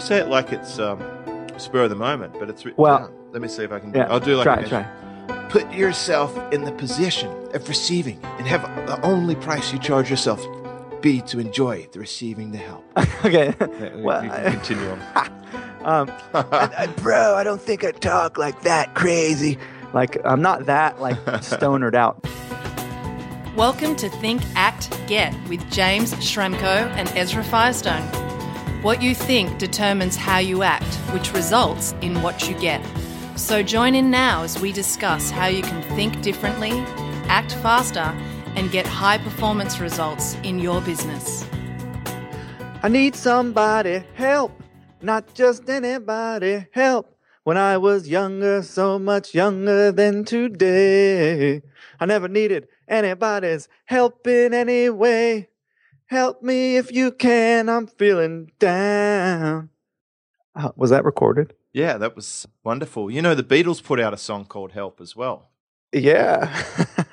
You say it like it's um, spur of the moment, but it's written Well, down. Let me see if I can do Yeah, it. I'll do like try, a- try. Put yourself in the position of receiving and have the only price you charge yourself be to enjoy the receiving the help. okay. well, well, you can continue on. um, I- I- bro, I don't think I talk like that crazy. Like I'm not that like stonered out. Welcome to Think, Act, Get with James Schramko and Ezra Firestone. What you think determines how you act, which results in what you get. So join in now as we discuss how you can think differently, act faster, and get high performance results in your business. I need somebody help, not just anybody help. When I was younger, so much younger than today, I never needed anybody's help in any way. Help me if you can, I'm feeling down. Uh, was that recorded? Yeah, that was wonderful. You know, the Beatles put out a song called Help as well. Yeah.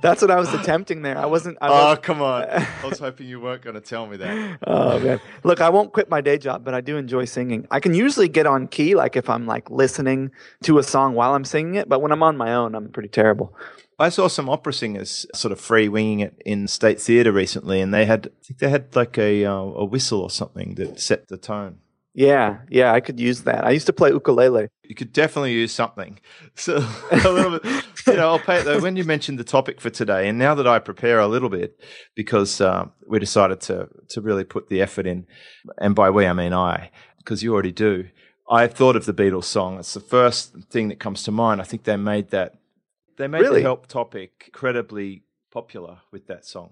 That's what I was attempting there. I wasn't. I oh, wasn't- come on. I was hoping you weren't going to tell me that. oh man look i won't quit my day job but i do enjoy singing i can usually get on key like if i'm like listening to a song while i'm singing it but when i'm on my own i'm pretty terrible I saw some opera singers sort of free winging it in State Theatre recently, and they had, I think they had like a, uh, a whistle or something that set the tone. yeah yeah i could use that i used to play ukulele You could definitely use something. So a little bit, you know, I'll pay though. When you mentioned the topic for today, and now that I prepare a little bit, because um, we decided to to really put the effort in, and by we I mean I, because you already do. I thought of the Beatles song. It's the first thing that comes to mind. I think they made that. They made Really? the help topic incredibly popular with that song.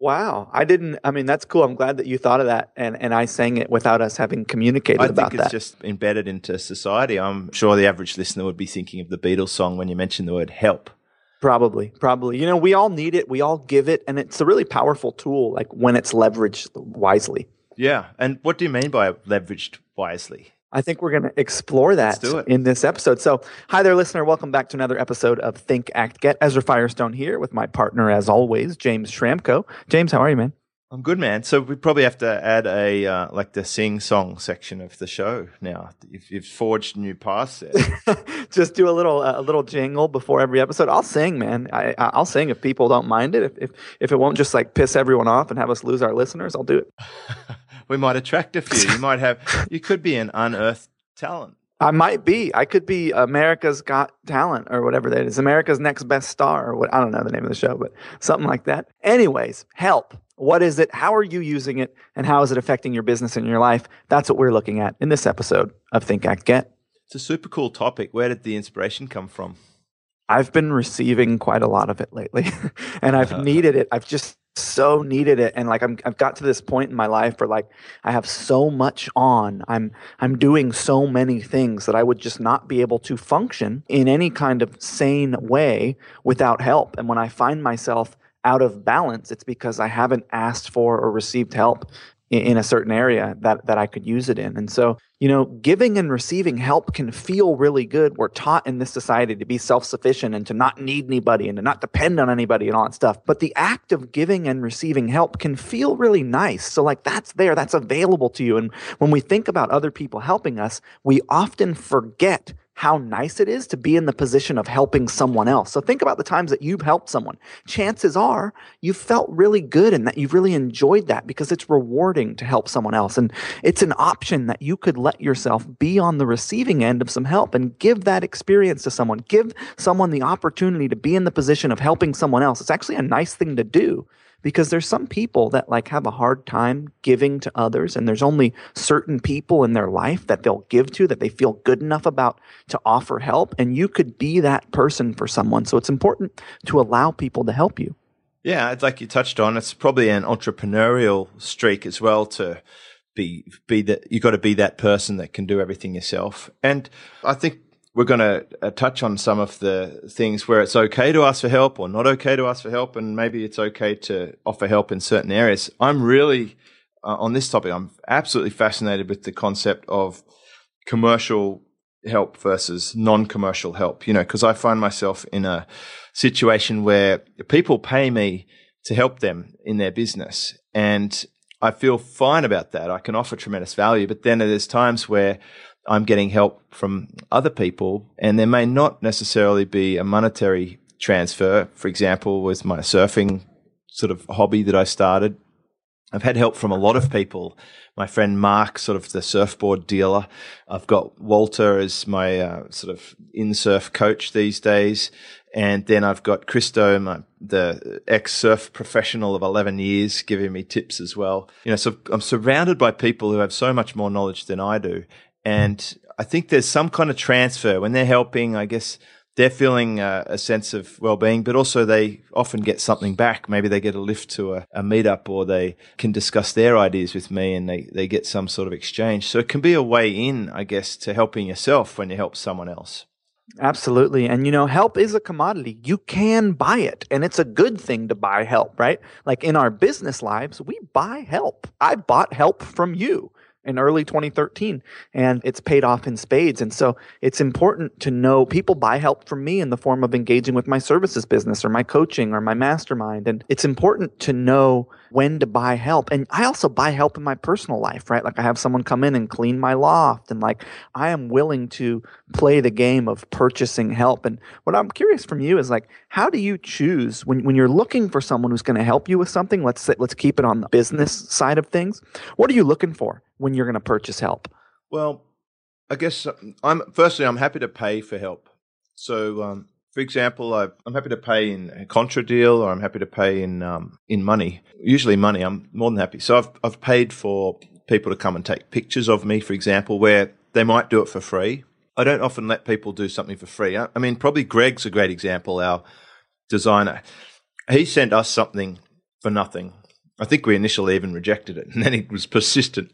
wow i didn't i mean that's cool i'm glad that you thought of that and and i sang it without us having communicated I about think it's that just embedded into society. I'm sure the average listener would be thinking of the Beatles song when you mention the word help. Probably, probably. You know, we all need it. We all give it, and it's a really powerful tool. Like when it's leveraged wisely. Yeah. And what do you mean by leveraged wisely? I think we're going to explore that Let's do it. in this episode. So, hi there, listener. Welcome back to another episode of Think, Act, Get. Ezra Firestone here with my partner, as always, James Schramko. James, how are you, man? I'm good, man. So we probably have to add a uh, like the sing song section of the show now. You've, you've forged new paths. Just do a little uh, a little jingle before every episode. I'll sing, man. I, I- I'll sing if people don't mind it. If, if if it won't just like piss everyone off and have us lose our listeners, I'll do it. we might attract a few. You might have. You could be an unearthed talent. I might be. I could be America's Got Talent or whatever that is. America's Next Best Star or what I don't know the name of the show, but something like that. Anyways, help. What is it? How are you using it? And how is it affecting your business and your life? That's what we're looking at in this episode of Think Act Get. It's a super cool topic. Where did the inspiration come from? I've been receiving quite a lot of it lately, and I've needed it. I've just so needed it, and like I'm, I've got to this point in my life where like I have so much on. I'm, I'm doing so many things that I would just not be able to function in any kind of sane way without help. And when I find myself out of balance, it's because I haven't asked for or received help in, a certain area that that I could use it in. And so, you know, giving and receiving help can feel really good. We're taught in this society to be self-sufficient and to not need anybody and to not depend on anybody and all that stuff. But the act of giving and receiving help can feel really nice. So like that's there, that's available to you. And when we think about other people helping us, we often forget how nice it is to be in the position of helping someone else. So think about the times that you've helped someone. Chances are you felt really good and that you've really enjoyed that because it's rewarding to help someone else. And it's an option that you could let yourself be on the receiving end of some help and give that experience to someone. Give someone the opportunity to be in the position of helping someone else. It's actually a nice thing to do because there's some people that like have a hard time giving to others and there's only certain people in their life that they'll give to that they feel good enough about to offer help and you could be that person for someone so it's important to allow people to help you Yeah, it's like you touched on. It's probably an entrepreneurial streak as well to be be that you've got to be that person that can do everything yourself. And I think we're going to uh, touch on some of the things where it's okay to ask for help or not okay to ask for help, and maybe it's okay to offer help in certain areas. I'm really uh, on this topic. I'm absolutely fascinated with the concept of commercial help versus non-commercial help. You know, because I find myself in a situation where people pay me to help them in their business, and I feel fine about that. I can offer tremendous value, but then there's times where I'm getting help from other people, and there may not necessarily be a monetary transfer. For example, with my surfing sort of hobby that I started, I've had help from a lot of people. My friend Mark, sort of the surfboard dealer. I've got Walter as my uh, sort of in surf coach these days. And then I've got Christo, my, the ex surf professional of 11 years, giving me tips as well. You know, so I'm surrounded by people who have so much more knowledge than I do. And I think there's some kind of transfer when they're helping, I guess they're feeling uh, a sense of well-being, but also they often get something back. Maybe they get a lift to a, a meetup or they can discuss their ideas with me and they, they get some sort of exchange. So it can be a way in, I guess, to helping yourself when you help someone else. Absolutely. And you know, help is a commodity. You can buy it, and it's a good thing to buy help, right? Like in our business lives, we buy help. I bought help from you in early 2013 and it's paid off in spades. And so it's important to know people buy help from me in the form of engaging with my services business or my coaching or my mastermind. And it's important to know when to buy help. And i also buy help in my personal life right? Like i have someone come in and clean my loft and like i am willing to play the game of purchasing help. And what i'm curious from you is like how do you choose when, when you're looking for someone who's going to help you with something let's say, let's keep it on the business side of things what are you looking for when you're going to purchase help? Well, I guess um, I'm firstly I'm happy to pay for help. So, um, for example, i am happy to pay in a contra deal, or I'm happy to pay in um, in money. Usually, money. I'm more than happy. So, I've I've paid for people to come and take pictures of me, for example, where they might do it for free. I don't often let people do something for free. I, I mean, probably Greg's a great example. Our designer, he sent us something for nothing. I think we initially even rejected it, and then he was persistent.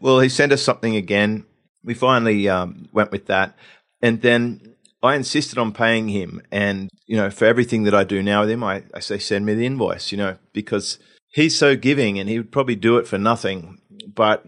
Well, he sent us something again. We finally um, went with that. And then I insisted on paying him. And, you know, for everything that I do now with him, I, I say, send me the invoice, you know, because he's so giving and he would probably do it for nothing. But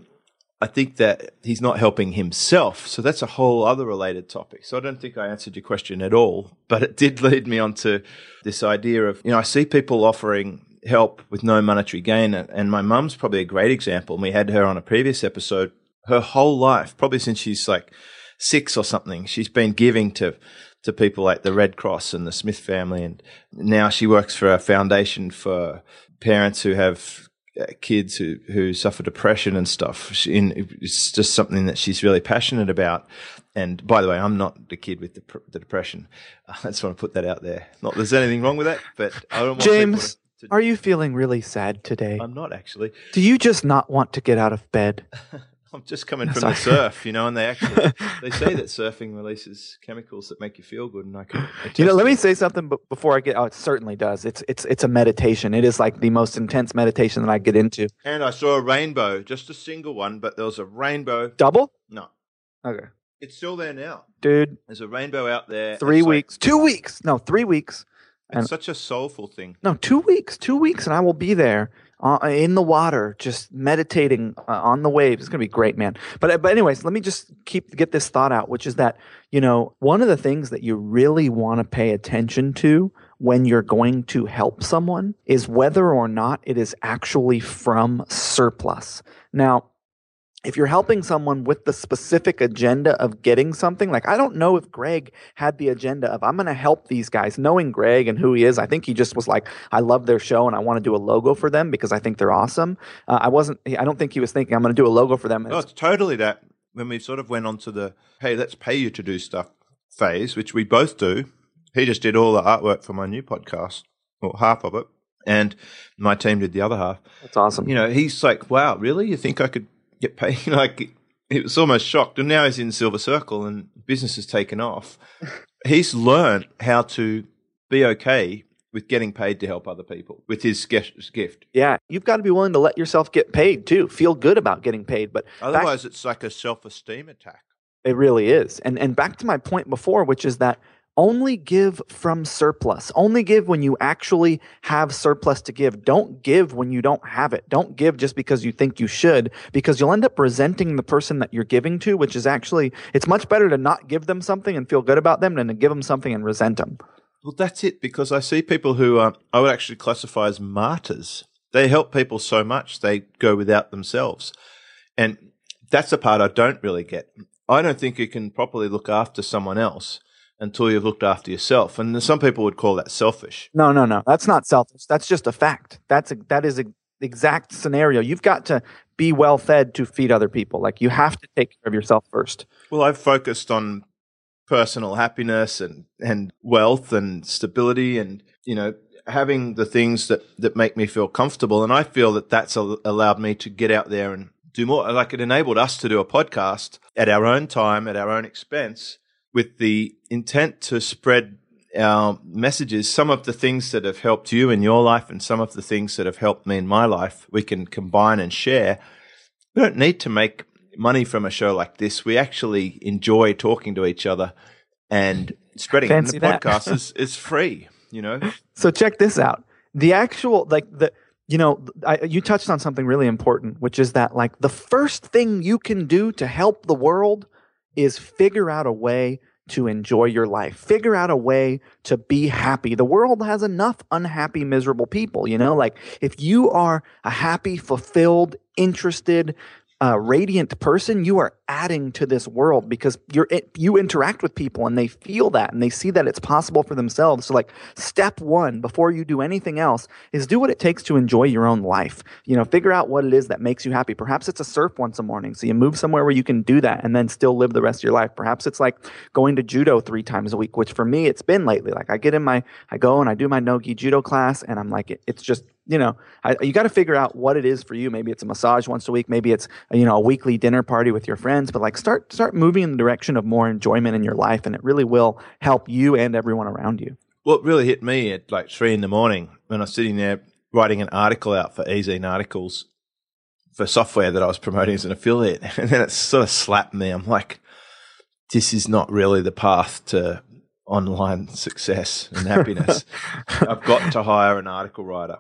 I think that he's not helping himself. So that's a whole other related topic. So I don't think I answered your question at all, but it did lead me on to this idea of, you know, I see people offering help with no monetary gain. And my mum's probably a great example. And we had her on a previous episode. Her whole life, probably since she's like six or something, she's been giving to to people like the Red Cross and the Smith family, and now she works for a foundation for parents who have uh, kids who, who suffer depression and stuff. She, in, it's just something that she's really passionate about. And by the way, I'm not the kid with the, the depression. I just want to put that out there. Not there's anything wrong with that, but I don't want James. Are you feeling really sad today? I'm not actually. Do you just not want to get out of bed? I'm just coming from Sorry. the surf, you know, and they actually they say that surfing releases chemicals that make you feel good, and I can. You know, let me say something before I get. Oh, it certainly does. It's it's it's a meditation. It is like the most intense meditation that I get into. And I saw a rainbow, just a single one, but there was a rainbow. Double? No. Okay. It's still there now, dude. There's a rainbow out there. Three weeks, like, two weeks, no, three weeks. It's and, such a soulful thing. No, two weeks, two weeks, and I will be there uh, in the water, just meditating uh, on the waves. It's going to be great, man. But but anyways, let me just keep get this thought out, which is that you know one of the things that you really want to pay attention to when you're going to help someone is whether or not it is actually from surplus. Now, if you're helping someone with the specific agenda of getting something, like I don't know if Greg had the agenda of I'm going to help these guys. Knowing Greg and who he is, I think he just was like, I love their show and I want to do a logo for them because I think they're awesome. Uh, I wasn't. I don't think he was thinking I'm going to do a logo for them. Oh, it's totally that. When we sort of went on to the hey, let's pay you to do stuff phase, which we both do. He just did all the artwork for my new podcast, or half of it, and my team did the other half. That's awesome. You know, he's like, wow, really? You think I could get paid. like he was almost shocked. And now he's in Silver Circle and business has taken off. he's learned how to be okay with getting paid to help other people with his gift. Yeah, you've got to be willing to let yourself get paid too. Feel good about getting paid, but otherwise, back, it's like a self-esteem attack. It really is. And and back to my point before, which is that only give from surplus. Only give when you actually have surplus to give. Don't give when you don't have it. Don't give just because you think you should, because you'll end up resenting the person that you're giving to, which is actually, it's much better to not give them something and feel good about them than to give them something and resent them. Well, that's it, because I see people who uh, I would actually classify as martyrs. They help people so much they go without themselves. And that's the part I don't really get. I don't think you can properly look after someone else until you've looked after yourself. And some people would call that selfish. No, no, no. That's not selfish. That's just a fact. That's a, that is a exact scenario. You've got to be well fed to feed other people. Like you have to take care of yourself first. Well, I've focused on personal happiness and, and wealth and stability and, you know, having the things that, that make me feel comfortable. And I feel that that's allowed me to get out there and do more. Like it enabled us to do a podcast at our own time, at our own expense, with the intent to spread our messages, some of the things that have helped you in your life and some of the things that have helped me in my life, we can combine and share. We don't need to make money from a show like this. We actually enjoy talking to each other and spreading. Fancy the that. podcast is, is free, you know? So check this out. The actual, like the, you know, I, you touched on something really important, which is that like the first thing you can do to help the world is figure out a way to enjoy your life. Figure out a way to be happy. The world has enough unhappy, miserable people, you know? Like if you are a happy, fulfilled, interested, uh, radiant person, you are adding to this world because you're you interact with people and they feel that and they see that it's possible for themselves. So like step one before you do anything else is do what it takes to enjoy your own life. You know, figure out what it is that makes you happy. Perhaps it's a surf once a morning, so you move somewhere where you can do that and then still live the rest of your life. Perhaps it's like going to judo three times a week, which for me it's been lately. Like I get in my I go and I do my nogi judo class and I'm like it, it's just you know, I, you got to figure out what it is for you. Maybe it's a massage once a week. Maybe it's you know a weekly dinner party with your friends. But like start start moving in the direction of more enjoyment in your life, and it really will help you and everyone around you. What really hit me at like three in the morning when I was sitting there writing an article out for Ezine Articles for software that I was promoting as an affiliate, and then it sort of slapped me. I'm like, this is not really the path to online success and happiness. I've got to hire an article writer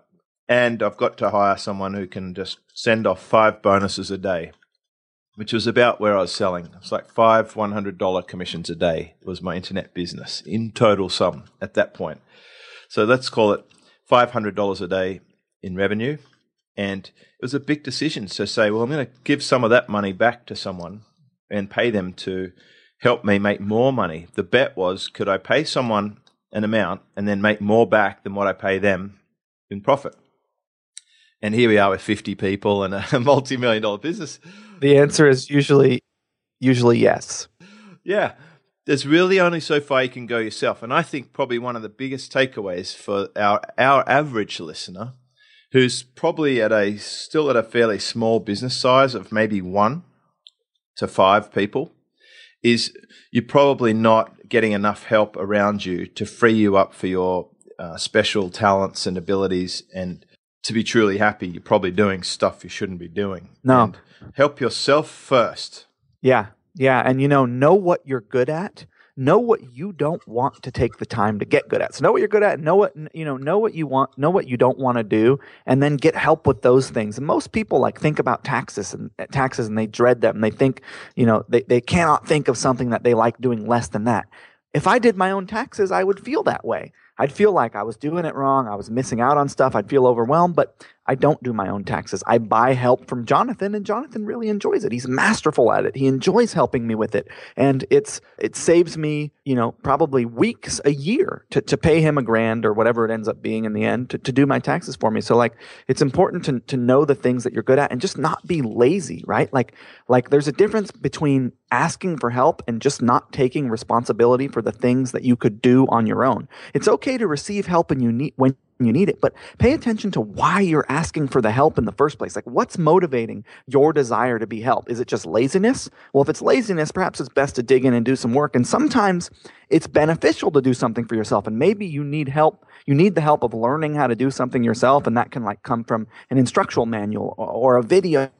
and I've got to hire someone who can just send off five bonuses a day, which was about where I was selling. It's like five $100 commissions a day was my internet business in total sum at that point. So let's call it $500 a day in revenue. And it was a big decision to say, well, I'm going to give some of that money back to someone and pay them to help me make more money. The bet was, could I pay someone an amount and then make more back than what I pay them in profit? And here we are with 50 people and a multi million dollar business. The answer is usually, usually yes. Yeah. There's really only so far you can go yourself. And I think probably one of the biggest takeaways for our, our average listener, who's probably at a still at a fairly small business size of maybe one to five people, is you're probably not getting enough help around you to free you up for your uh, special talents and abilities and to be truly happy, you're probably doing stuff you shouldn't be doing. No. And help yourself first. Yeah. Yeah. And you know, know what you're good at. Know what you don't want to take the time to get good at. So know what you're good at. Know what you know. Know what you want. Know what you don't want to do, and then get help with those things. And most people like think about taxes and eh, taxes, and they dread them. And they think, you know, they they cannot think of something that they like doing less than that. If I did my own taxes, I would feel that way. I'd feel like I was doing it wrong. I was missing out on stuff. I'd feel overwhelmed, but I don't do my own taxes. I buy help from Jonathan and Jonathan really enjoys it. He's masterful at it. He enjoys helping me with it. And it's it saves me, you know, probably weeks, a year to, to pay him a grand or whatever it ends up being in the end to, to do my taxes for me. So like it's important to to know the things that you're good at and just not be lazy, right? Like like there's a difference between asking for help and just not taking responsibility for the things that you could do on your own. It's okay to receive help and you need when you need it, but pay attention to why you're asking for the help in the first place. Like, what's motivating your desire to be helped? Is it just laziness? Well, if it's laziness, perhaps it's best to dig in and do some work. And sometimes it's beneficial to do something for yourself. And maybe you need help. You need the help of learning how to do something yourself. And that can like come from an instructional manual or, a video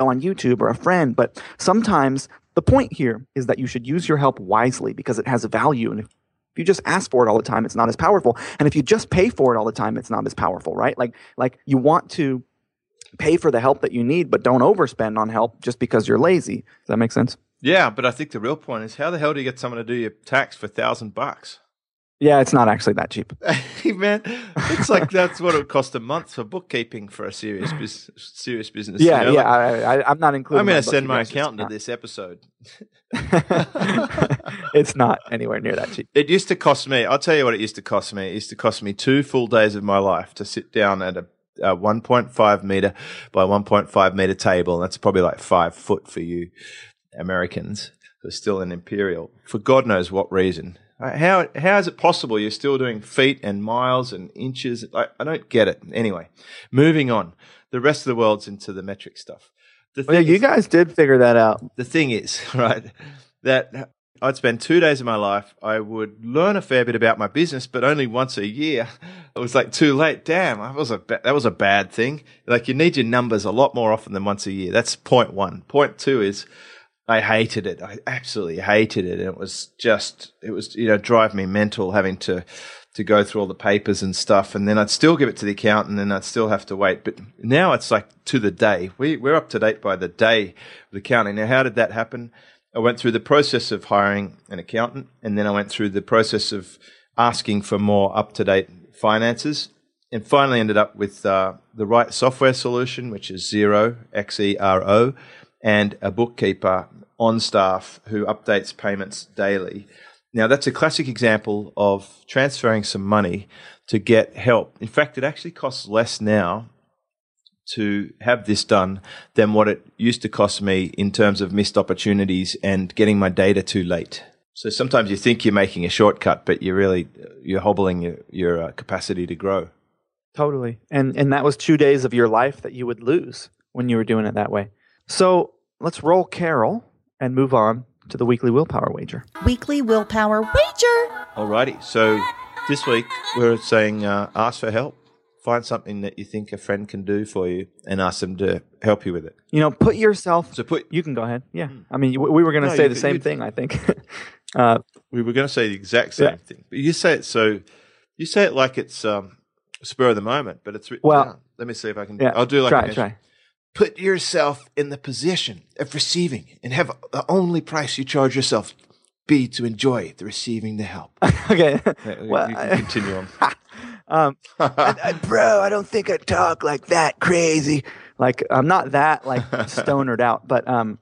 on YouTube or a friend. But sometimes the point here is that you should use your help wisely because it has value. And if you just ask for it all the time, it's not as powerful. And if you just pay for it all the time, it's not as powerful, right? Like, like you want to pay for the help that you need, but don't overspend on help just because you're lazy. Does that make sense? Yeah, but I think the real point is how the hell do you get someone to do your tax for thousand bucks? Yeah, it's not actually that cheap. Hey, man, it's like that's what it would cost a month for bookkeeping for a serious business. Serious business. Yeah, you know, yeah. like- I, I, I'm not including. I'm going to send my accountant to this episode. it's not anywhere near that cheap. It used to cost me. I'll tell you what it used to cost me. It used to cost me two full days of my life to sit down at a, a 1.5 meter by 1.5 meter table. And that's probably like five foot for you Americans. who are still in imperial for God knows what reason. Uh, How how is it possible you're still doing feet and miles and inches? I, I don't get it. Anyway, moving on. The rest of the world's into the metric stuff. The Well, yeah, you is- guys did figure that out. the thing is, right, that I'd spend two days of my life. I would learn a fair bit about my business, but only once a year. It was like too late. Damn, that was a ba- that was a bad thing. Like you need your numbers a lot more often than once a year. That's point one. Point two is. I hated it. I absolutely hated it. And it was just, it was, you know, drive me mental having to, to go through all the papers and stuff. And then I'd still give it to the accountant and I'd still have to wait. But now it's like to the day. We, we're up to date by the day the accounting. Now, how did that happen? I went through the process of hiring an accountant and then I went through the process of asking for more up to date finances and finally ended up with uh, the right software solution, which is Xero, X E R O, and a bookkeeper on staff who updates payments daily. Now, that's a classic example of transferring some money to get help. In fact, it actually costs less now to have this done than what it used to cost me in terms of missed opportunities and getting my data too late. So sometimes you think you're making a shortcut, but you're really you're hobbling your, your uh, capacity to grow. Totally. And and that was two days of your life that you would lose when you were doing it that way. So let's roll Carol and move on to the weekly willpower wager. Weekly willpower wager. Alrighty. So this week we're saying uh, ask for help. Find something that you think a friend can do for you, and ask them to help you with it. You know, put yourself. So put. You can go ahead. Yeah. I mean, you- we were going to No, say you the could- same you- thing. I think. uh, We were going to say the exact same Yeah. thing, but you say it so. You say it like it's um, spur of the moment, but it's written Well- down. Let me see if I can. yeah. I'll do like try. an- try. Put yourself in the position of receiving, and have the only price you charge yourself be to enjoy the receiving the help. okay. Yeah, well, you can continue on. um, I- I- bro, I don't think I talk like that crazy. Like I'm not that like stonered out, but um,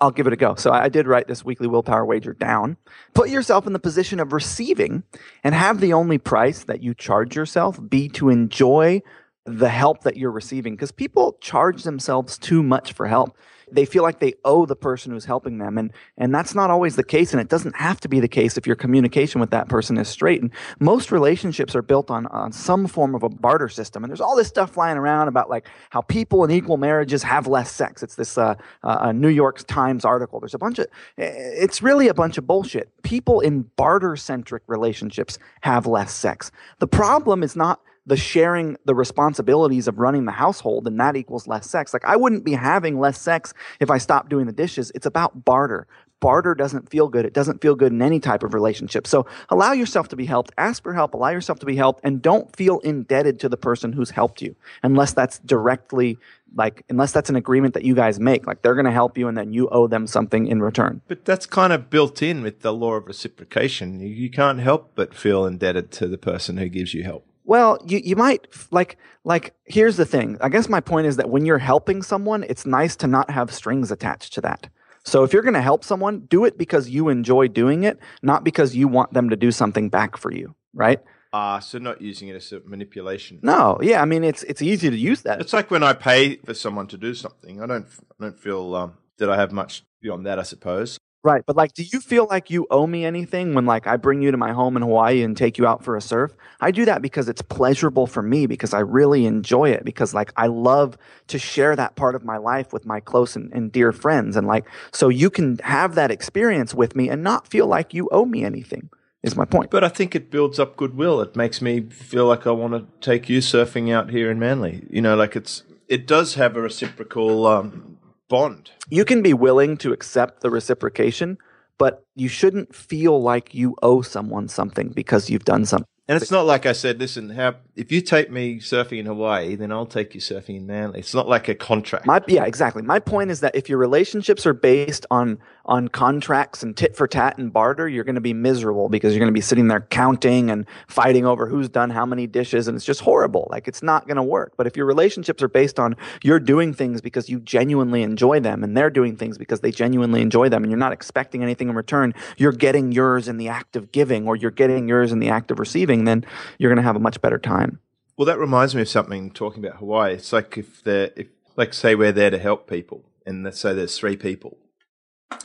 I'll give it a go. So I I did write this weekly willpower wager down. Put yourself in the position of receiving, and have the only price that you charge yourself be to enjoy the help that you're receiving. Because people charge themselves too much for help. They feel like they owe the person who's helping them, and and that's not always the case. And it doesn't have to be the case if your communication with that person is straight. And most relationships are built on on some form of a barter system. And there's all this stuff flying around about like how people in equal marriages have less sex. It's this uh, uh, New York Times article. There's a bunch of. It's really a bunch of bullshit. People in barter centric relationships have less sex. The problem is not the sharing the responsibilities of running the household and that equals less sex. Like I wouldn't be having less sex if I stopped doing the dishes. It's about barter. Barter doesn't feel good. It doesn't feel good in any type of relationship. So allow yourself to be helped. Ask for help. Allow yourself to be helped and don't feel indebted to the person who's helped you unless that's directly like unless that's an agreement that you guys make. Like they're going to help you and then you owe them something in return. But that's kind of built in with the law of reciprocation. You, you can't help but feel indebted to the person who gives you help. Well, you, you might like like here's the thing. I guess my point is that when you're helping someone, it's nice to not have strings attached to that. So if you're going to help someone, do it because you enjoy doing it, not because you want them to do something back for you, right? Ah, so not using it as a manipulation. No, yeah, I mean it's it's easy to use that. It's like when I pay for someone to do something. I don't I don't feel um, that I have much beyond that. I suppose. Right, but like, do you feel like you owe me anything when like I bring you to my home in Hawaii and take you out for a surf? I do that because it's pleasurable for me because I really enjoy it because like I love to share that part of my life with my close and, and dear friends and like so you can have that experience with me and not feel like you owe me anything. Is my point. But I think it builds up goodwill. It makes me feel like I want to take you surfing out here in Manly. You know, like it's it does have a reciprocal um, bond. You can be willing to accept the reciprocation, but you shouldn't feel like you owe someone something because you've done something. And it's not like I said, listen, how, if you take me surfing in Hawaii, then I'll take you surfing in Manly. It's not like a contract. My, yeah, exactly. My point is that if your relationships are based on on contracts and tit for tat and barter, you're going to be miserable because you're going to be sitting there counting and fighting over who's done how many dishes, and it's just horrible. Like it's not going to work. But if your relationships are based on you're doing things because you genuinely enjoy them, and they're doing things because they genuinely enjoy them, and you're not expecting anything in return, you're getting yours in the act of giving, or you're getting yours in the act of receiving, then you're going to have a much better time. Well, that reminds me of something talking about Hawaii. It's like if they're, if, like, say we're there to help people, and let's say there's three people,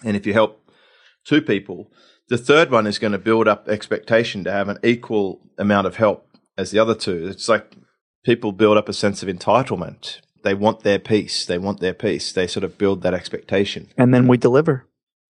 and if you help two people, the third one is going to build up expectation to have an equal amount of help as the other two. It's like people build up a sense of entitlement. They want their piece. They want their piece. They sort of build that expectation. And then we deliver,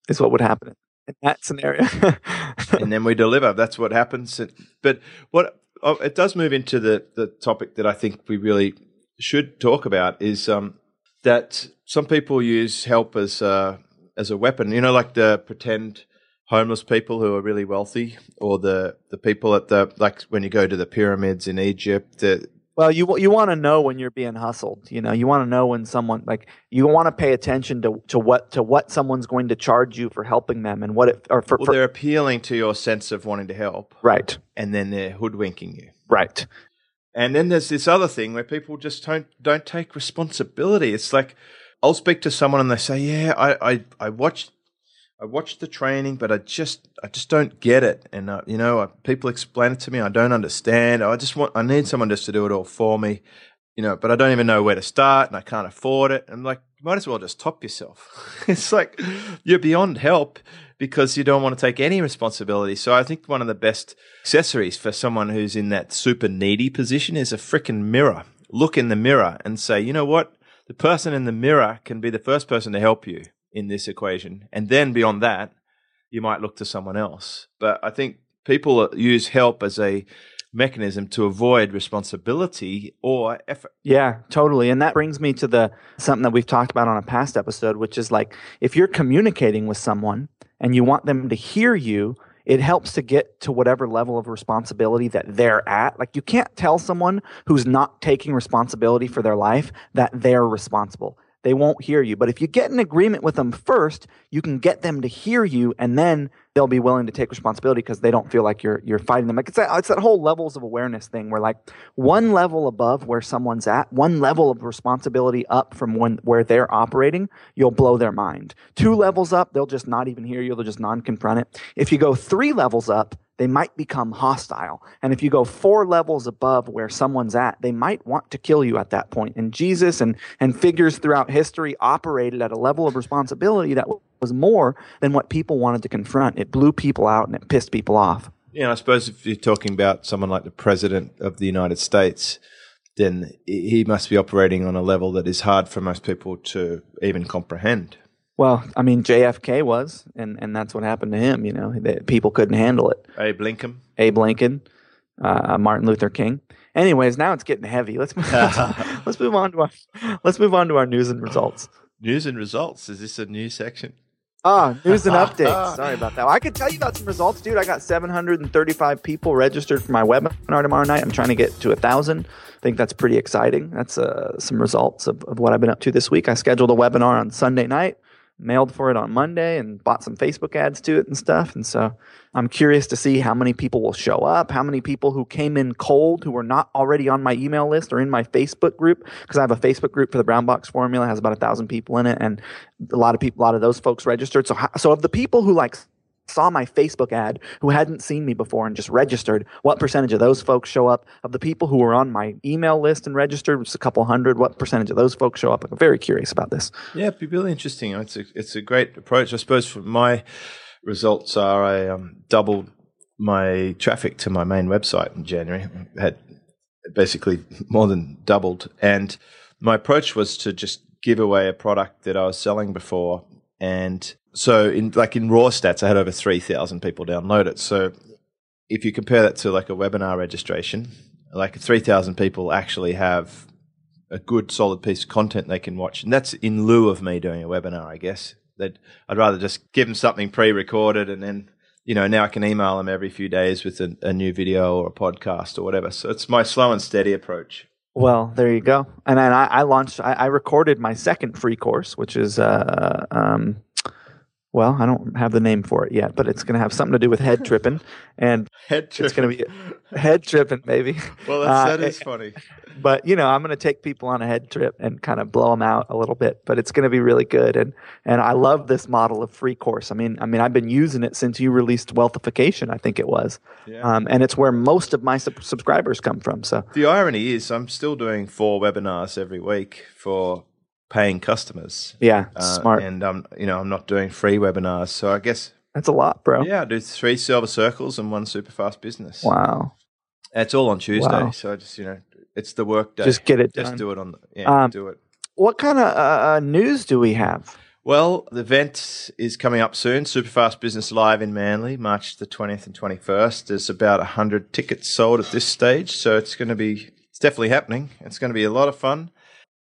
is what would happen in that scenario. and then we deliver. That's what happens. But what oh, it does move into the, the topic that I think we really should talk about is um, that some people use help as uh, as a weapon. You know, like the pretend homeless people who are really wealthy, or the the people at the like when you go to the pyramids in Egypt. The, well, you you want to know when you're being hustled. You know, you want to know when someone like you want to pay attention to, to what to what someone's going to charge you for helping them and what it or for, well, for they're appealing to your sense of wanting to help, right? And then they're hoodwinking you, right? And then there's this other thing where people just don't don't take responsibility. It's like I'll speak to someone and they say, "Yeah, I I, I watched I watched the training, but I just I just don't get it." And uh, you know, people explain it to me, I don't understand. I just want I need someone just to do it all for me, you know. But I don't even know where to start, and I can't afford it. I'm like, you might as well just top yourself. it's like you're beyond help because you don't want to take any responsibility. So I think one of the best accessories for someone who's in that super needy position is a freaking mirror. Look in the mirror and say, you know what? The person in the mirror can be the first person to help you in this equation. And then beyond that, you might look to someone else. But I think people use help as a mechanism to avoid responsibility or effort. Yeah, totally. And that brings me to the something that we've talked about on a past episode, which is like if you're communicating with someone and you want them to hear you, it helps to get to whatever level of responsibility that they're at. Like you can't tell someone who's not taking responsibility for their life that they're responsible. They won't hear you. But if you get an agreement with them first, you can get them to hear you and then they'll be willing to take responsibility because they don't feel like you're you're fighting them. Like it's that, it's that whole levels of awareness thing where like one level above where someone's at, one level of responsibility up from when where they're operating, you'll blow their mind. Two levels up, they'll just not even hear you. They'll just non-confront it. If you go three levels up, they might become hostile. And if you go four levels above where someone's at, they might want to kill you at that point. And Jesus and, and figures throughout history operated at a level of responsibility that was more than what people wanted to confront. It blew people out and it pissed people off. Yeah, I suppose if you're talking about someone like the President of the United States, then he must be operating on a level that is hard for most people to even comprehend. Well, I mean, JFK was, and, and that's what happened to him. You know, that people couldn't handle it. Abe Lincoln. Abe Lincoln, uh, Martin Luther King. Anyways, now it's getting heavy. Let's move, let's, let's move on to our let's move on to our news and results. News and results. Is this a new section? Ah, news and updates. Sorry about that. I could tell you about some results, dude. I got 735 people registered for my webinar tomorrow night. I'm trying to get to a thousand. I think that's pretty exciting. That's uh, some results of, of what I've been up to this week. I scheduled a webinar on Sunday night mailed for it on Monday and bought some Facebook ads to it and stuff. And so I'm curious to see how many people will show up, how many people who came in cold who were not already on my email list or in my Facebook group, because I have a Facebook group for the Brown Box Formula, has about a thousand people in it, and a lot of people, a lot of those folks registered. So, so of the people who like saw my Facebook ad who hadn't seen me before and just registered, what percentage of those folks show up? Of the people who were on my email list and registered, which is a couple hundred, what percentage of those folks show up? I'm very curious about this. Yeah, it'd be really interesting. It's a, it's a great approach. I suppose for my results are I um, doubled my traffic to my main website in January. I had basically more than doubled. And my approach was to just give away a product that I was selling before and so in like in raw stats, I had over three thousand people download it. So if you compare that to like a webinar registration, like three thousand people actually have a good solid piece of content they can watch, and that's in lieu of me doing a webinar. I guess that I'd rather just give them something pre-recorded and then you know, now I can email them every few days with a, a new video or a podcast or whatever. So it's my slow and steady approach. Well, there you go. And then I, I launched. I, I, recorded my second free course, which is, uh, um, well, I don't have the name for it yet, but it's going to have something to do with head tripping, and head tripping. it's going to be head tripping, maybe. Well, that's, uh, that is funny. But you know, I'm going to take people on a head trip and kind of blow them out a little bit. But it's going to be really good, and and I love this model of free course. I mean, I mean, I've been using it since you released Wealthification. I think it was, yeah. um, and it's where most of my sub- subscribers come from. So the irony is, I'm still doing four webinars every week for paying customers. Yeah, uh, smart. And I'm, you know, I'm not doing free webinars, so I guess that's a lot, bro. Yeah, I do three silver circles and one super fast business. Wow. It's all on Tuesday, wow. so I just you know, it's the work day. Just get it. Just done. do it on. The, yeah, um, do it. What kind of uh, uh, news do we have? Well, the event is coming up soon. Superfast Business Live in Manly, March the 20th and 21st. There's about 100 tickets sold at this stage, so it's going to be, it's definitely happening. It's going to be a lot of fun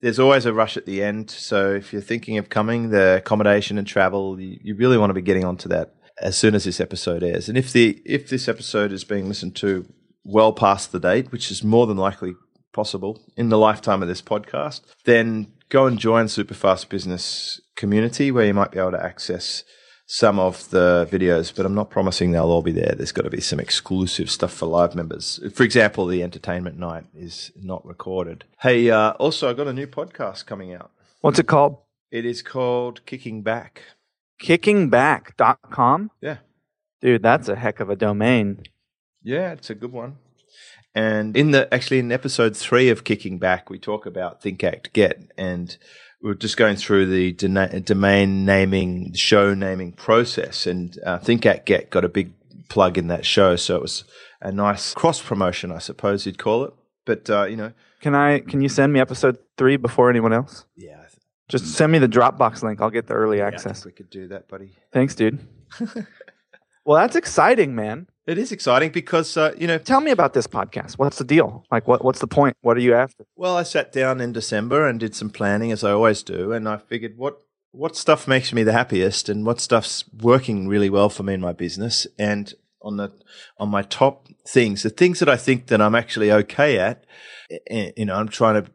there's always a rush at the end. So if you're thinking of coming, the accommodation and travel, you, you, really want to be getting onto that as soon as this episode airs. And if the if this episode is being listened to well past the date, which is more than likely possible in the lifetime of this podcast, then go and join Superfast Business community where you might be able to access some of the videos, but I'm not promising they'll all be there. There's got to be some exclusive stuff for live members. For example, the entertainment night is not recorded. Hey, uh, also, I got a new podcast coming out. What's it called? It is called Kicking Back. Kickingback.com? Yeah. Dude, that's a heck of a domain. Yeah, it's a good one. And in the actually in episode three of Kicking Back, we talk about Think Act Get and we are just going through the domain naming, show naming process, and uh, Think Act Get got a big plug in that show, so it was a nice cross promotion, I suppose you'd call it. But uh, you know, can I? Can you send me episode three before anyone else? Yeah. Just send me the Dropbox link. I'll get the early access. Yeah, we could do that, buddy. Thanks, dude. well, that's exciting, man. It is exciting because uh, you know. Tell me about this podcast. What's the deal? Like, what what's the point? What are you after? Well, I sat down in December and did some planning, as I always do, and I figured what what stuff makes me the happiest, and what stuff's working really well for me in my business, and on the on my top things, the things that I think that I'm actually okay at. You know, I'm trying to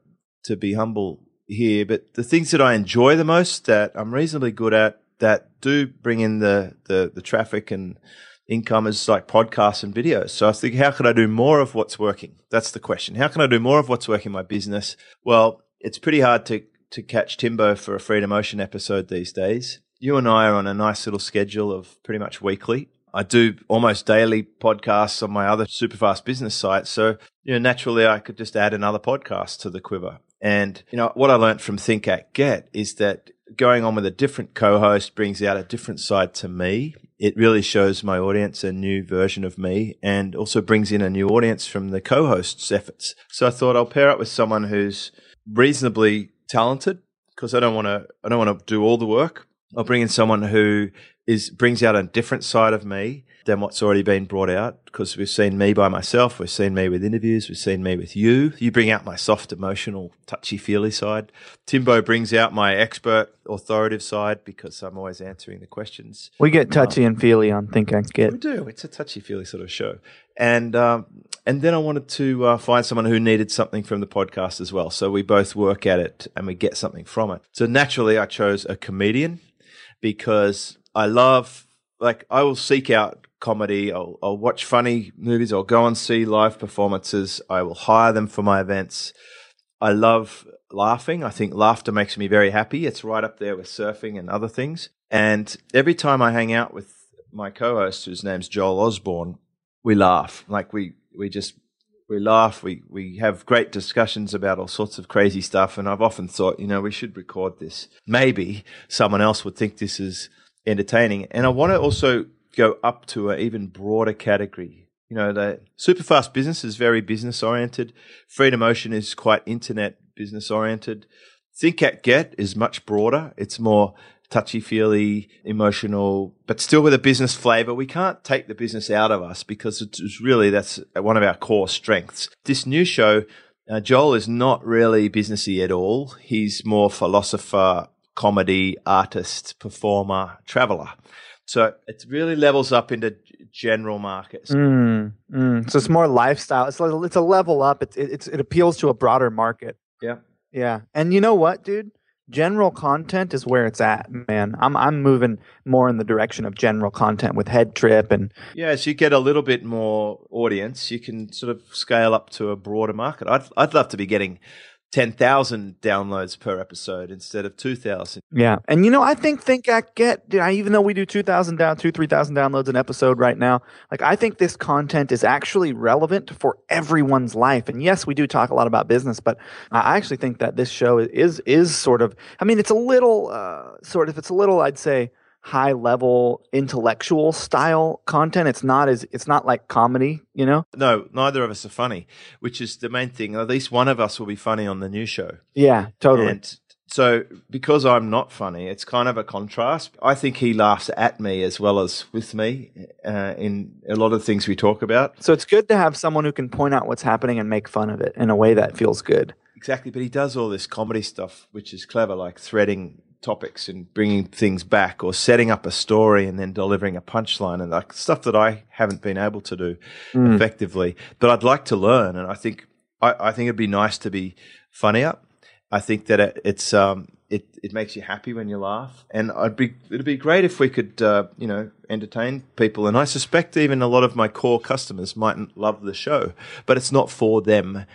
to be humble here, but the things that I enjoy the most, that I'm reasonably good at, that do bring in the the, the traffic and income is like podcasts and videos. So I think, how can I do more of what's working? That's the question. How can I do more of what's working in my business? Well, it's pretty hard to, to catch Timbo for a Freedom Ocean episode these days. You and I are on a nice little schedule of pretty much weekly. I do almost daily podcasts on my other superfast business site. So, you know, naturally I could just add another podcast to the quiver. And, you know, what I learned from Think Act Get is that going on with a different co-host brings out a different side to me it really shows my audience a new version of me and also brings in a new audience from the co-host's efforts. So I thought I'll pair up with someone who's reasonably talented because I don't want to I don't want to do all the work. I'll bring in someone who is brings out a different side of me than what's already been brought out because we've seen me by myself, we've seen me with interviews, we've seen me with you. You bring out my soft, emotional, touchy feely side. Timbo brings out my expert, authoritative side because I'm always answering the questions. We get touchy um, and feely on Think Act Get. We do. It's a touchy feely sort of show. And um, and then I wanted to uh, find someone who needed something from the podcast as well. So we both work at it and we get something from it. So naturally, I chose a comedian because I love like I will seek out comedy. I'll, I'll watch funny movies. I'll go and see live performances. I will hire them for my events. I love laughing. I think laughter makes me very happy. It's right up there with surfing and other things. And every time I hang out with my co-host, whose name's Joel Osborne, we laugh. Like we we just we laugh. We we have great discussions about all sorts of crazy stuff. And I've often thought, you know, we should record this. Maybe someone else would think this is entertaining. And I want to also go up to an even broader category. You know, the superfast business is very business oriented. Freedom Ocean is quite internet business oriented. Think Act Get is much broader. It's more touchy feely, emotional, but still with a business flavor. We can't take the business out of us because it's really that's one of our core strengths. This new show, uh, Joel is not really businessy at all. He's more philosopher, comedy, artist, performer, traveler. So it really levels up into general markets. Mm, mm. So it's more lifestyle. It's like, it's a level up. It, it it's it appeals to a broader market. Yeah. Yeah. And you know what, dude? General content is where it's at, man. I'm I'm moving more in the direction of general content with Head Trip and Yeah, as you get a little bit more audience, you can sort of scale up to a broader market. I'd I'd love to be getting ten thousand downloads per episode instead of two thousand. yeah. And you know, I think Think Act Get, I, even though we do 2,000 down, two, 3,000 downloads an episode right now, like I think this content is actually relevant for everyone's life. And yes, we do talk a lot about business, but I actually think that this show is is sort of, I mean, it's a little uh, sort of, it's a little, I'd say, high level intellectual style content. It's not as, it's not like comedy, you know? No, neither of us are funny, which is the main thing. At least one of us will be funny on the new show. Yeah, totally. And so, because I'm not funny, it's kind of a contrast. I think he laughs at me as well as with me uh, in a lot of things we talk about. so it's good to have someone who can point out what's happening and make fun of it in a way that feels good. Exactly, but he does all this comedy stuff, which is clever, like threading topics and bringing things back, or setting up a story and then delivering a punchline, and like stuff that I haven't been able to do Mm. effectively. But I'd like to learn, and I think I, I think it'd be nice to be funnier. I think that it, it's um, it it makes you happy when you laugh, and I'd be it'd be great if we could uh, you know entertain people. And I suspect even a lot of my core customers mightn't love the show, but it's not for them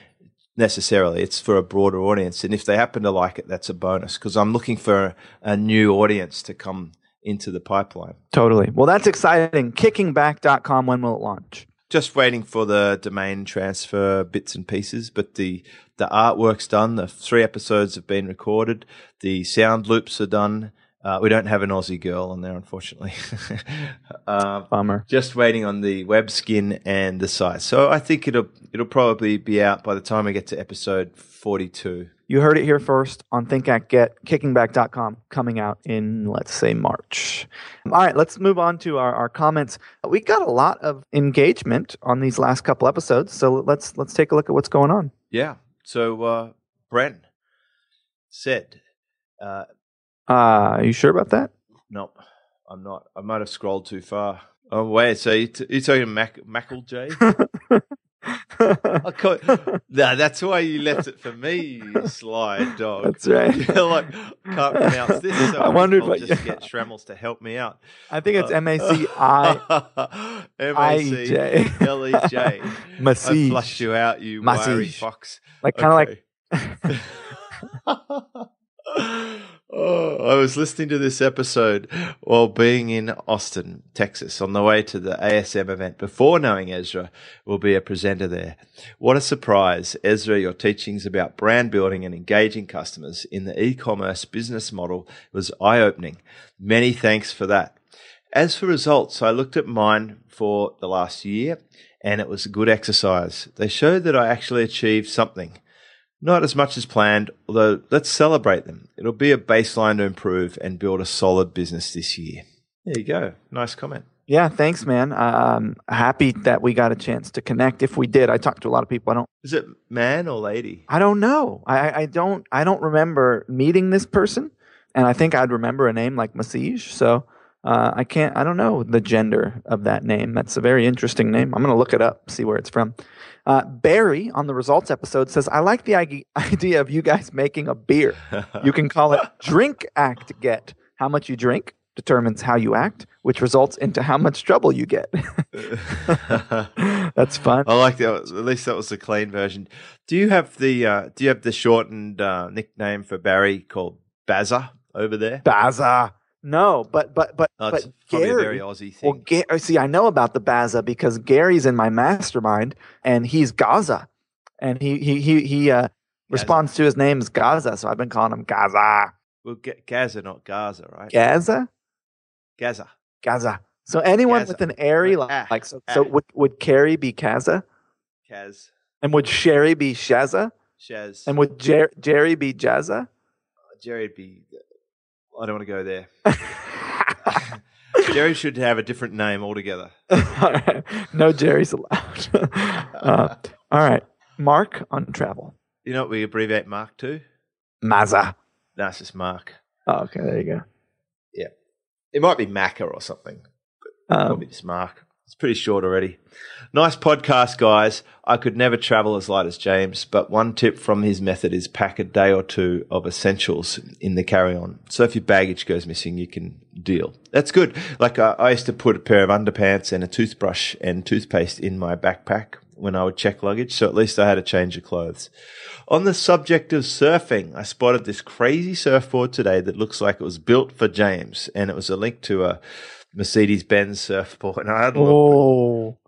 necessarily. It's for a broader audience, and if they happen to like it, that's a bonus because I'm looking for a, a new audience to come into the pipeline. Totally. Well, that's exciting. Kickingback.com, when will it launch? just waiting for the domain transfer bits and pieces, but the the artwork's done. The three episodes have been recorded. The sound loops are done. Uh, we don't have an Aussie girl on there, unfortunately. uh, Bummer. just waiting on the web skin and the site. So I think it'll it'll probably be out by the time we get to episode forty two. You heard it here first on Think Act Get, kickingback.com, coming out in, let's say, March. All right, let's move on to our, our comments. We got a lot of engagement on these last couple episodes, so let's let's take a look at what's going on. Yeah. So uh, Brent said, uh, Uh, are you sure about that? "No, I'm not. I might have scrolled too far." Oh wait, so you t- you're talking Mac Mackle J? No, that's why you left it for me, you sly dog. That's right. You're like, can't pronounce this, so I wondered if I'll just get Shremmels to help me out. I think it's M A C I M A C J. L E J. I flushed you out, you Massage. wiry fox. Like kind of like Okay. Oh, I was listening to this episode while being in Austin, Texas, on the way to the ASM event before knowing Ezra will be a presenter there. What a surprise. Ezra, your teachings about brand building and engaging customers in the e-commerce business model was eye-opening. Many thanks for that. As for results, I looked at mine for the last year and it was a good exercise. They showed that I actually achieved something. Not as much as planned, although let's celebrate them. It'll be a baseline to improve and build a solid business this year. There you go. Nice comment. Yeah, thanks, man. Um, happy that we got a chance to connect. If we did, I talked to a lot of people. I don't, Is it man or lady? I don't know. I, I- don't, I don't remember meeting this person, and I think I'd remember a name like Massage. So uh, I can't, I don't know the gender of that name. That's a very interesting name. I'm gonna look it up, see where it's from. Uh, Barry on the results episode says, "I like the idea of you guys making a beer. You can call it Drink Act Get. How much you drink determines how you act, which results into how much trouble you get. That's fun. I like that. At least that was the clean version. Do you have the uh, Do you have the shortened uh, nickname for Barry called Bazza over there? Baza. No, but but but Oh, but it's probably a Gary. very Aussie Well, thing. Ga- see, I know about the Baza because Gary's in my mastermind, and he's Gaza, and he he he he uh, responds to his name as Gaza, so I've been calling him Gaza, well, Ga- Gaza, not Gaza, right? Gaza, Gaza. Gaza. So anyone Gaza. with an airy Ah, like, like so, so ah. would would Carrie be Kaza, Kaz. and would Sherry be Shaza, Shaz. and would Jer- Jerry be Jazza? Jerry'd be. I don't want to go there. Jerry should have a different name altogether. No Jerry's allowed. uh, all right. Mark on travel. You know what we abbreviate Mark to? Maza. No, it's just Mark. Oh, okay, there you go. Yeah. It might be Macca or something. Um, Probably just Mark. It's pretty short already. Nice podcast, guys. I could never travel as light as James, but one tip from his method is pack a day or two of essentials in the carry on. So if your baggage goes missing, you can deal. That's good. Like uh, I used to put a pair of underpants and a toothbrush and toothpaste in my backpack when I would check luggage. So at least I had a change of clothes. On the subject of surfing, I spotted this crazy surfboard today that looks like it was built for James, and it was a link to a Mercedes Benz surfboard. And I had a look. oh,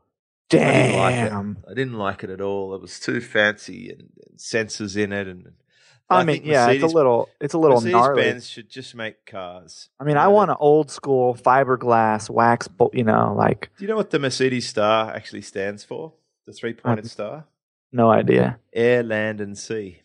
I didn't like damn. I didn't like it at all. It was too fancy and, and sensors in it, and I, I mean, yeah, it's a little, it's a little Mercedes gnarly. Benz should just make cars. I mean, You I want an old school fiberglass wax, bo- you know, like Do you know what the Mercedes star actually stands for? The three pointed Um, star? no idea. Air, land, and sea.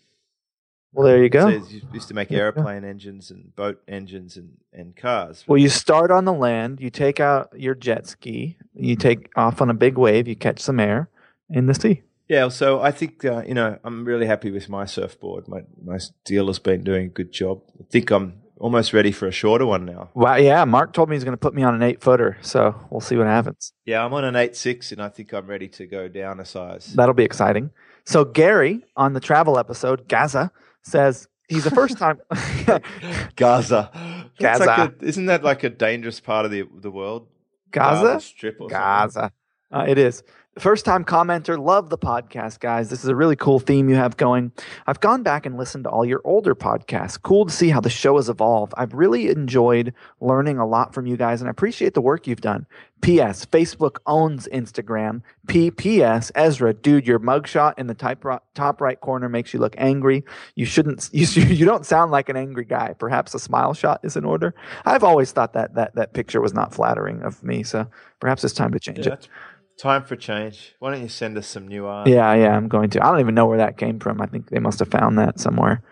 Well, there you go. So you used to make There you go. airplane engines and boat engines and, and cars. Well, you start on the land, you take out your jet ski, you take off on a big wave, you catch some air in the sea. Yeah, so I think uh, you know I'm really happy with my surfboard. My my dealer's been doing a good job. I think I'm almost ready for a shorter one now. Wow, yeah, Mark told me he's going to put me on an eight footer, so we'll see what happens. Yeah, I'm on an eight six, and I think I'm ready to go down a size. That'll be exciting. So Gary on the travel episode, Gaza says he's a first time. Gaza. That's like Gaza. a- isn't that like a dangerous part of the the world? Gaza? Strip or? Gaza. Uh, it is. First time commenter, love the podcast, guys. This is a really cool theme you have going. I've gone back and listened to all your older podcasts. Cool to see how the show has evolved. I've really enjoyed learning a lot from you guys and I appreciate the work you've done. P.S. Facebook owns Instagram. P.P.S. Ezra, dude, your mugshot in the type top right corner makes you look angry. You shouldn't. You, you don't sound like an angry guy. Perhaps a smile shot is in order. I've always thought that that that picture was not flattering of me. So perhaps it's time to change Yeah, it. Time for change. Why don't you send us some new art? Yeah, yeah, I'm going to. I don't even know where that came from. I think they must have found that somewhere.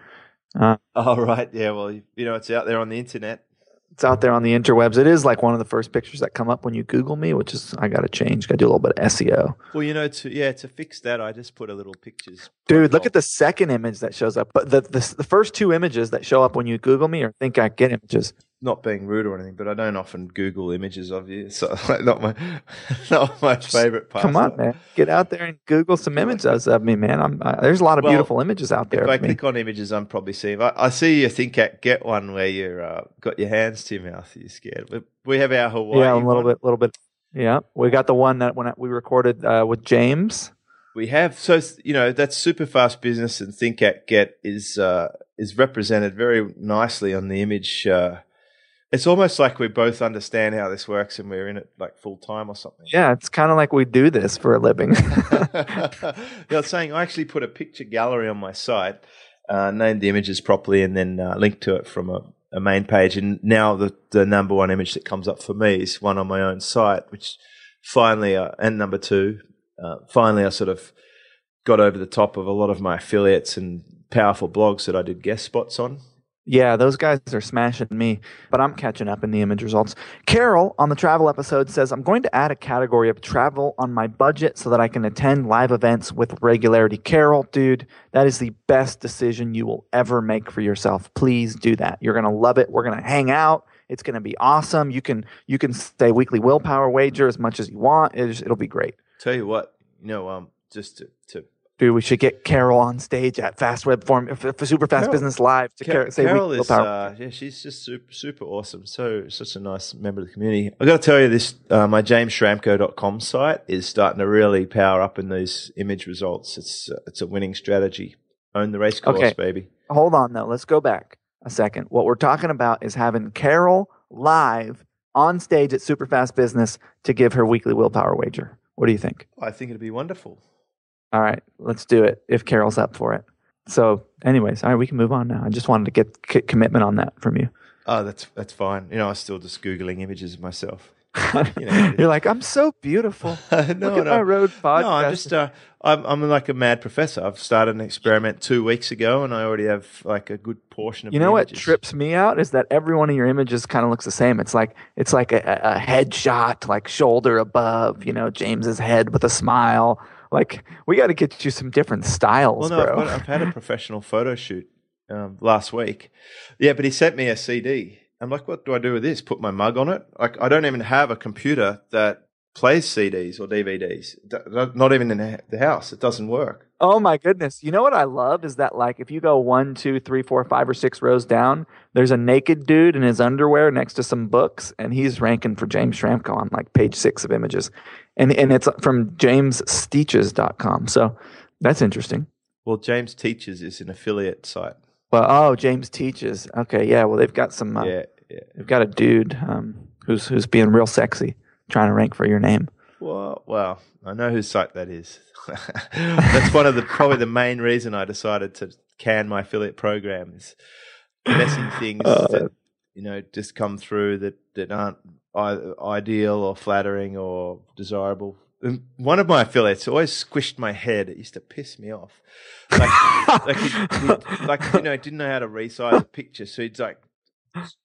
Oh right. Yeah. Well, you, you know, it's out there on the internet. It's out there on the interwebs. It is like one of the first pictures that come up when you Google me, which is I got to change. Got to do a little bit of SEO. Well, you know, to yeah, to fix that, I just put a little pictures. Dude, look profile. at the second image that shows up. But the, the the first two images that show up when you Google me or Think Act Get images. Not being rude or anything, but I don't often Google images of you, so like, not my not my favorite part. Come on, man, get out there and Google some images of me, man. I'm uh, there's a lot of Well, beautiful images out there If I me. click on images, I'm probably seeing. I, I see you Think Act Get one where you're uh, got your hands to your mouth. You're scared. We, we have our Hawaii. Yeah, a little one. bit, little bit. Yeah, we got the one that when we recorded uh, with James. We have so you know that super fast business and Think Act Get is uh, is represented very nicely on the image. It's almost like we both understand how this works and we're in it like full time or something. Yeah, it's kind of like we do this for a living. yeah, I was saying I actually put a picture gallery on my site, uh, named the images properly, and then uh, linked to it from a, a main page. And now the the number one image that comes up for me is one on my own site, which finally, uh, and number two, uh, finally, I sort of got over the top of a lot of my affiliates and powerful blogs that I did guest spots on. Yeah, those guys are smashing me, but I'm catching up in the image results. Carol on the travel episode says, I'm going to add a category of travel on my budget so that I can attend live events with regularity. Carol, dude, that is the best decision you will ever make for yourself. Please do that. You're going to love it. We're going to hang out. It's going to be awesome. You can you can say weekly willpower wager as much as you want. It it'll be great. Tell you what, you know, um, just to, to Dude, we should get Carol on stage at Fast Web Form for, for Super Fast Carol- Business Live to Car- say Carol is, uh, yeah, she's just super, super awesome. So, such a nice member of the community. I've got to tell you this, uh, my jamesschramko.com site is starting to really power up in these image results. It's, uh, it's a winning strategy. Own the race course, Okay. baby. hold on though. Let's go back a second. What we're talking about is having Carol live on stage at Superfast Business to give her weekly willpower wager. What do you think? I think it'd be wonderful. All right, let's do it if Carol's up for it. So, anyways, all right, we can move on now. I just wanted to get c- commitment on that from you. Oh, that's, that's fine. You know, I was still just Googling images of myself. You You're like, I'm so beautiful. no, Look at no. my road podcast. No, I'm just uh, I'm I'm like a mad professor. I've started an experiment two weeks ago, and I already have like a good portion of. You know what images. trips me out is that every one of your images kind of looks the same. It's like it's like a a headshot, like shoulder above, you know, James's head with a smile. Like we got to get you some different styles, Well, no, bro. I've, got, I've had a professional photo shoot um, last week. Yeah, but he sent me a CD I'm like, what do I do with this? Put my mug on it? Like, I don't even have a computer that plays CDs or DVDs. Not even in the house. It doesn't work. Oh my goodness. You know what I love is that like if you go one, two, three, four, five, or six rows down, there's a naked dude in his underwear next to some books, and he's ranking for James Schramko on like page six of images. And and it's from jamesteaches.com. So that's interesting. Well, James Teaches is an affiliate site. Well, oh, James Teaches. Okay, yeah. Well, they've got some. Uh, yeah, yeah. They've got a dude um, who's who's being real sexy trying to rank for your name. Well, well, I know whose site that is. That's one of the probably the main reason I decided to can my affiliate program is messing things uh, that you know just come through that that aren't ideal or flattering or desirable. And one of my affiliates always squished my head. It used to piss me off. Like, like, he, like you know, didn't know how to resize a picture, so he'd like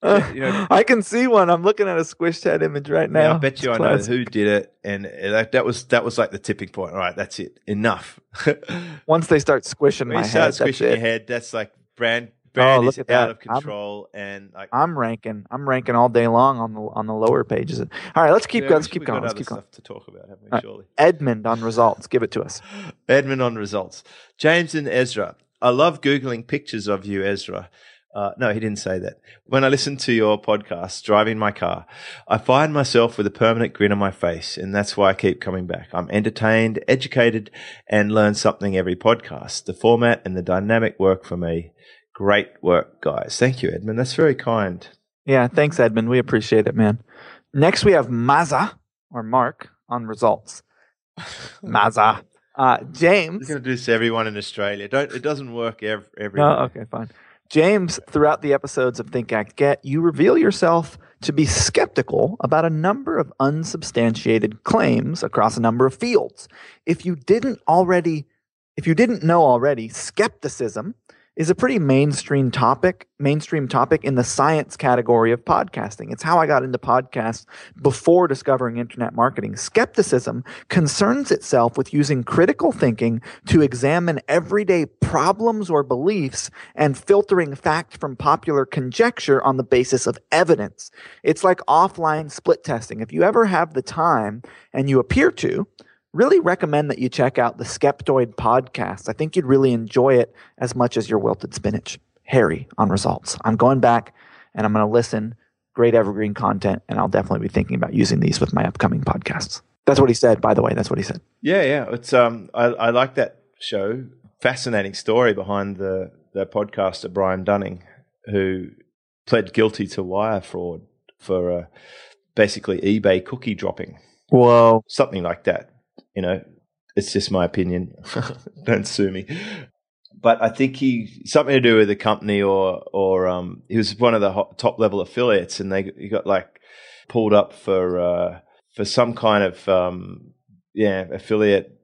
Uh, you know, I can see one. I'm looking at a squished head image right now. Yeah, I bet you it's I classic. know who did it, and eh, that, that, was that was like the tipping point. All right, that's it. Enough. Once they start squishing when my start head, squishing your head. That's like brand. Oh, brand oh, is out that. of control, I'm, and like I'm ranking. I'm ranking all day long on the on the lower pages. All right, let's keep yeah, going. Let's keep going. Let's keep going. Stuff to talk about, haven't we? Right. Surely. Edmund on results. Give it to us. Edmund on results. James and Ezra. I love googling pictures of you, Ezra. Uh, no, he didn't say that. When I listen to your podcast, driving my car, I find myself with a permanent grin on my face, and that's why I keep coming back. I'm entertained, educated, and learn something every podcast. The format and the dynamic work for me. Great work, guys. Thank you, Edmund. That's very kind. Yeah, thanks, Edmund. We appreciate it, man. Next, we have Maza or Mark on results. Maza. Uh, James. We're going to do this to everyone in Australia. Don't it doesn't work every. every no, okay, fine. James, throughout the episodes of Think Act Get, you reveal yourself to be skeptical about a number of unsubstantiated claims across a number of fields. If you didn't already if you didn't know already, skepticism is a pretty mainstream topic, mainstream topic in the science category of podcasting. It's how I got into podcasts before discovering internet marketing. Skepticism concerns itself with using critical thinking to examine everyday problems or beliefs and filtering fact from popular conjecture on the basis of evidence. It's like offline split testing. If you ever have the time and you appear to, really recommend that you check out the Skeptoid podcast. I think you'd really enjoy it as much as your wilted spinach. Harry on results. I'm going back and I'm going to listen. Great evergreen content, and I'll definitely be thinking about using these with my upcoming podcasts. That's what he said, by the way. That's what he said. Yeah, yeah. It's um, I, I like that show. Fascinating story behind the the podcaster Brian Dunning, who pled guilty to wire fraud for uh, basically eBay cookie dropping. Whoa, something like that you know, it's just my opinion. Don't sue me. But I think he something to do with the company, or or um, he was one of the top level affiliates, and they he got like pulled up for uh, for some kind of um, yeah affiliate.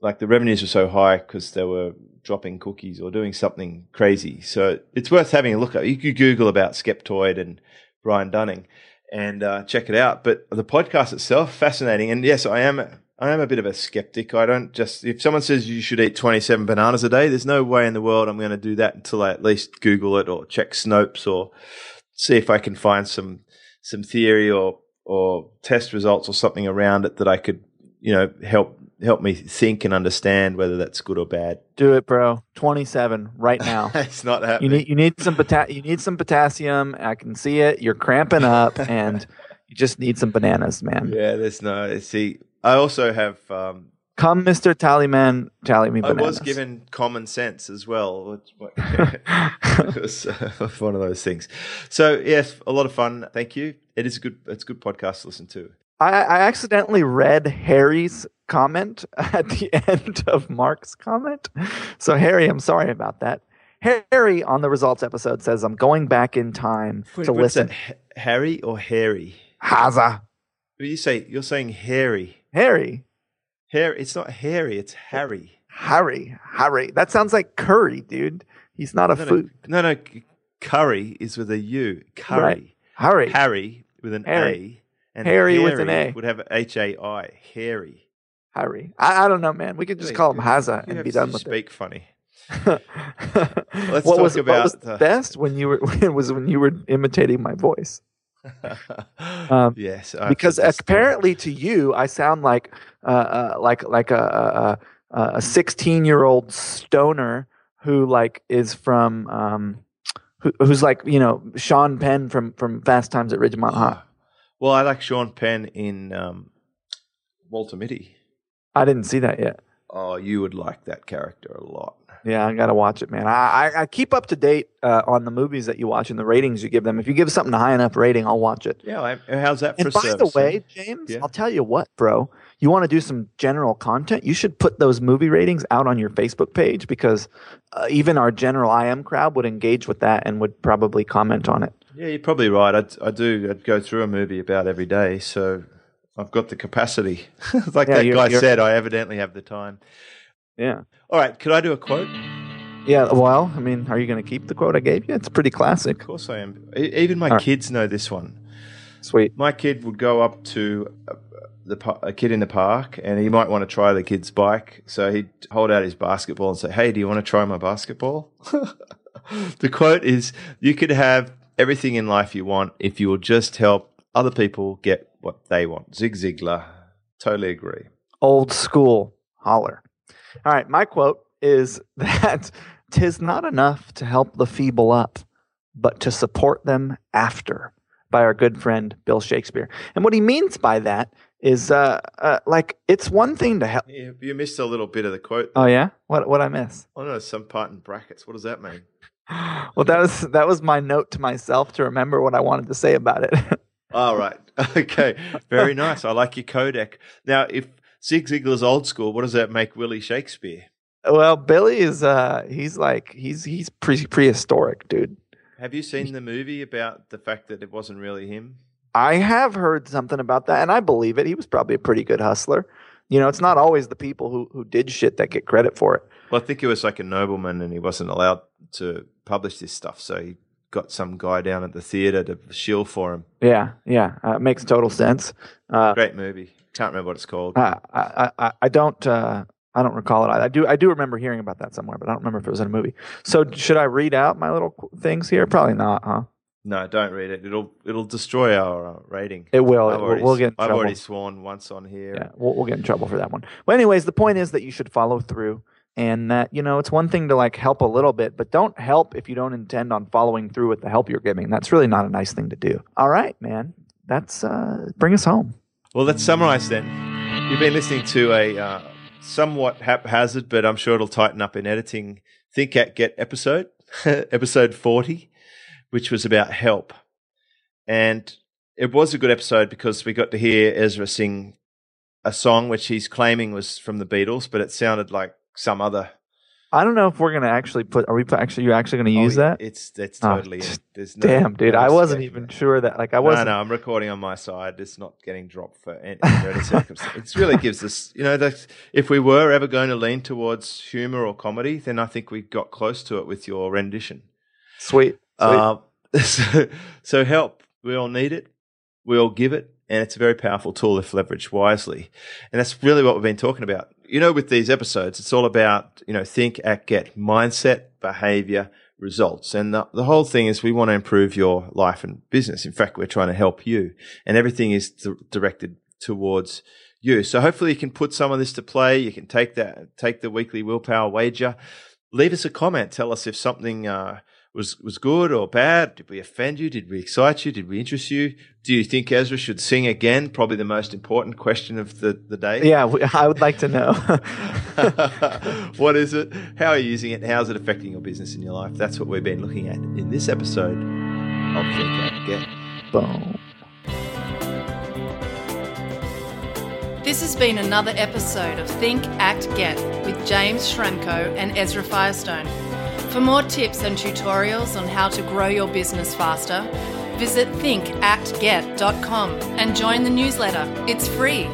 Like the revenues were so high because they were dropping cookies or doing something crazy. So it's worth having a look at. You could Google about Skeptoid and Brian Dunning and uh, check it out. But the podcast itself, fascinating. And yes, I am I am a bit of a skeptic. I don't just, if someone says you should eat 27 bananas a day, there's no way in the world I'm going to do that until I at least Google it or check Snopes or see if I can find some, some theory or, or test results or something around it that I could, you know, help, help me think and understand whether that's good or bad. Do it, bro. 27 right now. it's not happening. You need, you need some, pota- you need some potassium. I can see it. You're cramping up and you just need some bananas, man. Yeah, there's no, see, I also have. Um, Come, Mister Tallyman, tally me. Bananas. I was given common sense as well. it was uh, one of those things. So yes, a lot of fun. Thank you. It is a good. It's a good podcast to listen to. I, I accidentally read Harry's comment at the end of Mark's comment. So Harry, I'm sorry about that. Harry on the results episode says, "I'm going back in time Wait, to listen." Harry or Harry? Haza. You say you're saying Harry. Harry. Harry. It's not Harry. It's Harry. Harry. Harry. That sounds like curry, dude. He's not a no, food. No, no. Curry is with a U. Curry. Right. Harry. Harry with an Harry. A. And Harry, with an A would have H A I. Harry. Harry. I, I, don't know, man. We could just call him Haza and be done with speak it. Speak funny. Let's what talk was, about what was the- best when you were when was when you were imitating my voice Um, yes, I because apparently to you I sound like uh, uh, like like a a- a a sixteen year old stoner who like is from um who, who's like you know Sean Penn from from Fast Times at Ridgemont High. Well, I like Sean Penn in um, Walter Mitty. I didn't see that yet. Oh, you would like that character a lot. Yeah, I gotta watch it, man. I, I, I keep up to date uh, on the movies that you watch and the ratings you give them. If you give something a high enough rating, I'll watch it. Yeah, how's that for And by service? the way? James, Yeah. I'll tell you what, bro. You want to do some general content? You should put those movie ratings out on your Facebook page because uh, even our general IM crowd would engage with that and would probably comment on it. Yeah, you're probably right. I, I do. I'd go through a movie about every day, so I've got the capacity. like Yeah, that you're- guy you're- said, I evidently have the time. Yeah. All right, could I do a quote? Yeah. Well, I mean, are you going to keep the quote I gave you? It's pretty classic. Of course I am. Even my right. kids know this one. Sweet. My kid would go up to a, the a kid in the park, and he might want to try the kid's bike. So he'd hold out his basketball and say, "Hey, do you want to try my basketball?" the quote is, "You could have everything in life you want if you will just help other people get what they want." Zig Ziglar. Totally agree. Old school holler. All right. My quote is that tis not enough to help the feeble up, but to support them after by our good friend Bill Shakespeare. And what he means by that is uh, uh like it's one thing to help Yeah, you missed a little bit of the quote. Oh yeah? What what I miss? Oh no, some part in brackets. What does that mean? Well that was that was my note to myself to remember what I wanted to say about it. All right. Okay. Very nice. I like your codec. Now, if Zig Ziglar's old school, what does that make Willie Shakespeare? well, Billy is uh he's like he's he's pre- prehistoric, dude. Have you seen the movie about the fact that it wasn't really him? I have heard something about that and I believe it. He was probably a pretty good hustler. You know, it's not always the people who who did shit that get credit for it. Well, I think he was like a nobleman and he wasn't allowed to publish this stuff. So he got some guy down at the theater to shill for him. Yeah, yeah, uh, it makes total sense. Uh, Great movie. Can't remember what it's called. I, I, I, I don't uh, I don't recall it. I, I do I do remember hearing about that somewhere, but I don't remember if it was in a movie. So should I read out my little things here? Probably not, huh? No, don't read it. It'll it'll destroy our uh, rating. It will. It, already, we'll, get in I've already sworn once on here. yeah, we'll, we'll get in trouble for that one. Well, anyways, the point is that you should follow through, and that you know it's one thing to like help a little bit, but don't help if you don't intend on following through with the help you're giving. That's really not a nice thing to do. All right, man. That's uh, bring us home. Well, let's summarize then. You've been listening to a uh, somewhat haphazard, but I'm sure it'll tighten up in editing. Think Act Get episode, episode 40, which was about help. And it was a good episode because we got to hear Ezra sing a song which he's claiming was from the Beatles, but it sounded like some other. I don't know if we're gonna actually put. Are we actually? You actually gonna use Oh, that? It's it's Oh, totally. There's no, Damn, dude, no I wasn't even sure that. Like, I wasn't. no, no, I'm recording on my side. It's not getting dropped for any, any circumstance. It really gives us, you know, that if we were ever going to lean towards humor or comedy, then I think we got close to it with your rendition. Sweet. Sweet. Um, so, so help. We all need it. We all give it. And it's a very powerful tool if leveraged wisely. And that's really what we've been talking about. You know, with these episodes, it's all about, you know, think, act, get, mindset, behavior, results. And the, the whole thing is we want to improve your life and business. In fact, we're trying to help you and everything is di- directed towards you. So hopefully you can put some of this to play. You can take that, take the weekly willpower wager. Leave us a comment. Tell us if something, uh, was was good or bad? Did we offend you? Did we excite you? Did we interest you? Do you think Ezra should sing again? Probably the most important question of the, the day. yeah, I would like to know. what is it? How are you using it? How is it affecting your business and your life? That's what we've been looking at in this episode of Think Act Get. Boom. This has been another episode of Think, Act, Get with James Schramko and Ezra Firestone. For more tips and tutorials on how to grow your business faster, visit thinkactget.com and join the newsletter. It's free.